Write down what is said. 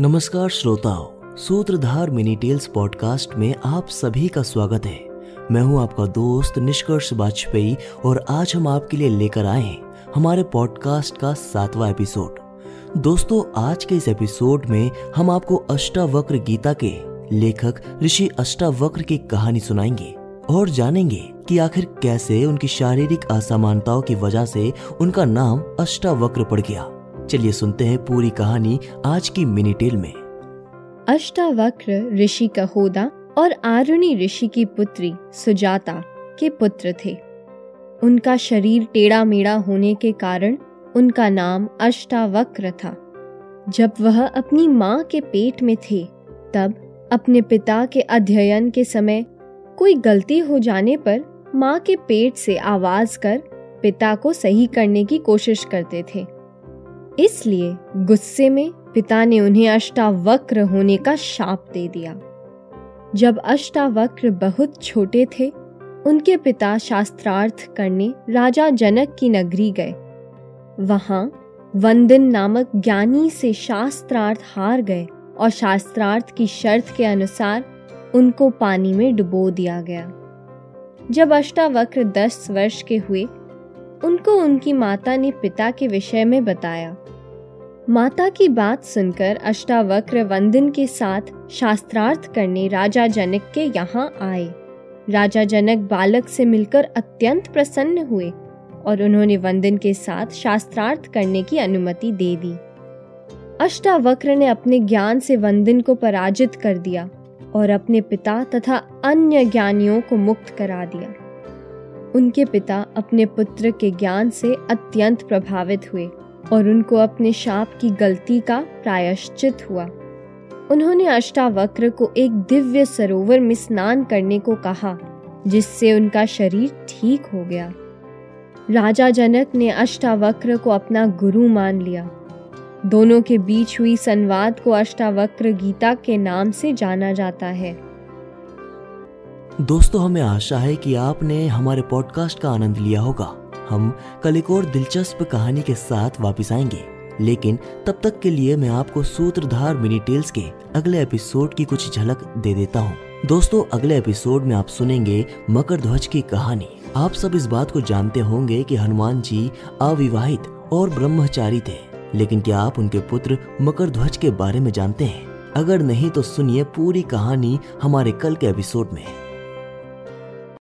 नमस्कार श्रोताओं, सूत्रधार मिनी टेल्स पॉडकास्ट में आप सभी का स्वागत है। मैं हूँ आपका दोस्त निष्कर्ष वाजपेयी और आज हम आपके लिए लेकर आए हैं हमारे पॉडकास्ट का सातवां एपिसोड। दोस्तों, आज के इस एपिसोड में हम आपको अष्टावक्र गीता के लेखक ऋषि अष्टावक्र की कहानी सुनाएँगे और जानेंगे कि आखिर कैसे उनकी शारीरिक असमानताओं की वजह से उनका नाम अष्टावक्र पड़ गया। चलिए सुनते हैं पूरी कहानी आज की मिनी टेल में। अष्टावक्र ऋषि कहोदा और आरुणी ऋषि की पुत्री सुजाता के पुत्र थे। उनका शरीर टेढ़ा मेढ़ा होने के कारण उनका नाम अष्टावक्र था। जब वह अपनी माँ के पेट में थे, तब अपने पिता के अध्ययन के समय कोई गलती हो जाने पर माँ के पेट से आवाज़ कर पिता को सही करने की कोशिश करते थे। इसलिए गुस्से में पिता ने उन्हें अष्टावक्र होने का शाप दे दिया। जब अष्टावक्र बहुत छोटे थे, उनके पिता शास्त्रार्थ करने राजा जनक की नगरी गए। वहाँ वंदन नामक ज्ञानी से शास्त्रार्थ हार गए और शास्त्रार्थ की शर्त के अनुसार उनको पानी में डुबो दिया गया। जब अष्टावक्र दस वर्ष के हुए, उनको उनकी माता ने पिता के विषय में बताया। माता की बात सुनकर अष्टावक्र वंदन के साथ शास्त्रार्थ करने राजा जनक के यहाँ आए। राजा जनक बालक से मिलकर अत्यंत प्रसन्न हुए और उन्होंने वंदन के साथ शास्त्रार्थ करने की अनुमति दे दी। अष्टावक्र ने अपने ज्ञान से वंदन को पराजित कर दिया और अपने पिता तथा अन्य ज्ञानियों को मुक्त करा दिया। उनके पिता अपने पुत्र के ज्ञान से अत्यंत प्रभावित हुए। और उनको अपने शाप की गलती का प्रायश्चित हुआ। उन्होंने अष्टावक्र को एक दिव्य सरोवर में स्नान करने को कहा, जिससे उनका शरीर ठीक हो गया। राजा जनक ने अष्टावक्र को अपना गुरु मान लिया। दोनों के बीच हुई संवाद को अष्टावक्र गीता के नाम से जाना जाता है। दोस्तों, हमें आशा है कि आपने हमारे पॉडकास्ट का आनंद लिया होगा। हम कल एक और दिलचस्प कहानी के साथ वापस आएँगे। लेकिन तब तक के लिए मैं आपको सूत्रधार मिनी टेल्स के अगले एपिसोड की कुछ झलक दे देता हूँ। दोस्तों, अगले एपिसोड में आप सुनेंगे मकर ध्वज की कहानी। आप सब इस बात को जानते होंगे कि हनुमान जी अविवाहित और ब्रह्मचारी थे। लेकिन क्या आप उनके पुत्र मकर ध्वज के बारे में जानते हैं? अगर नहीं तो सुनिए पूरी कहानी हमारे कल के एपिसोड में।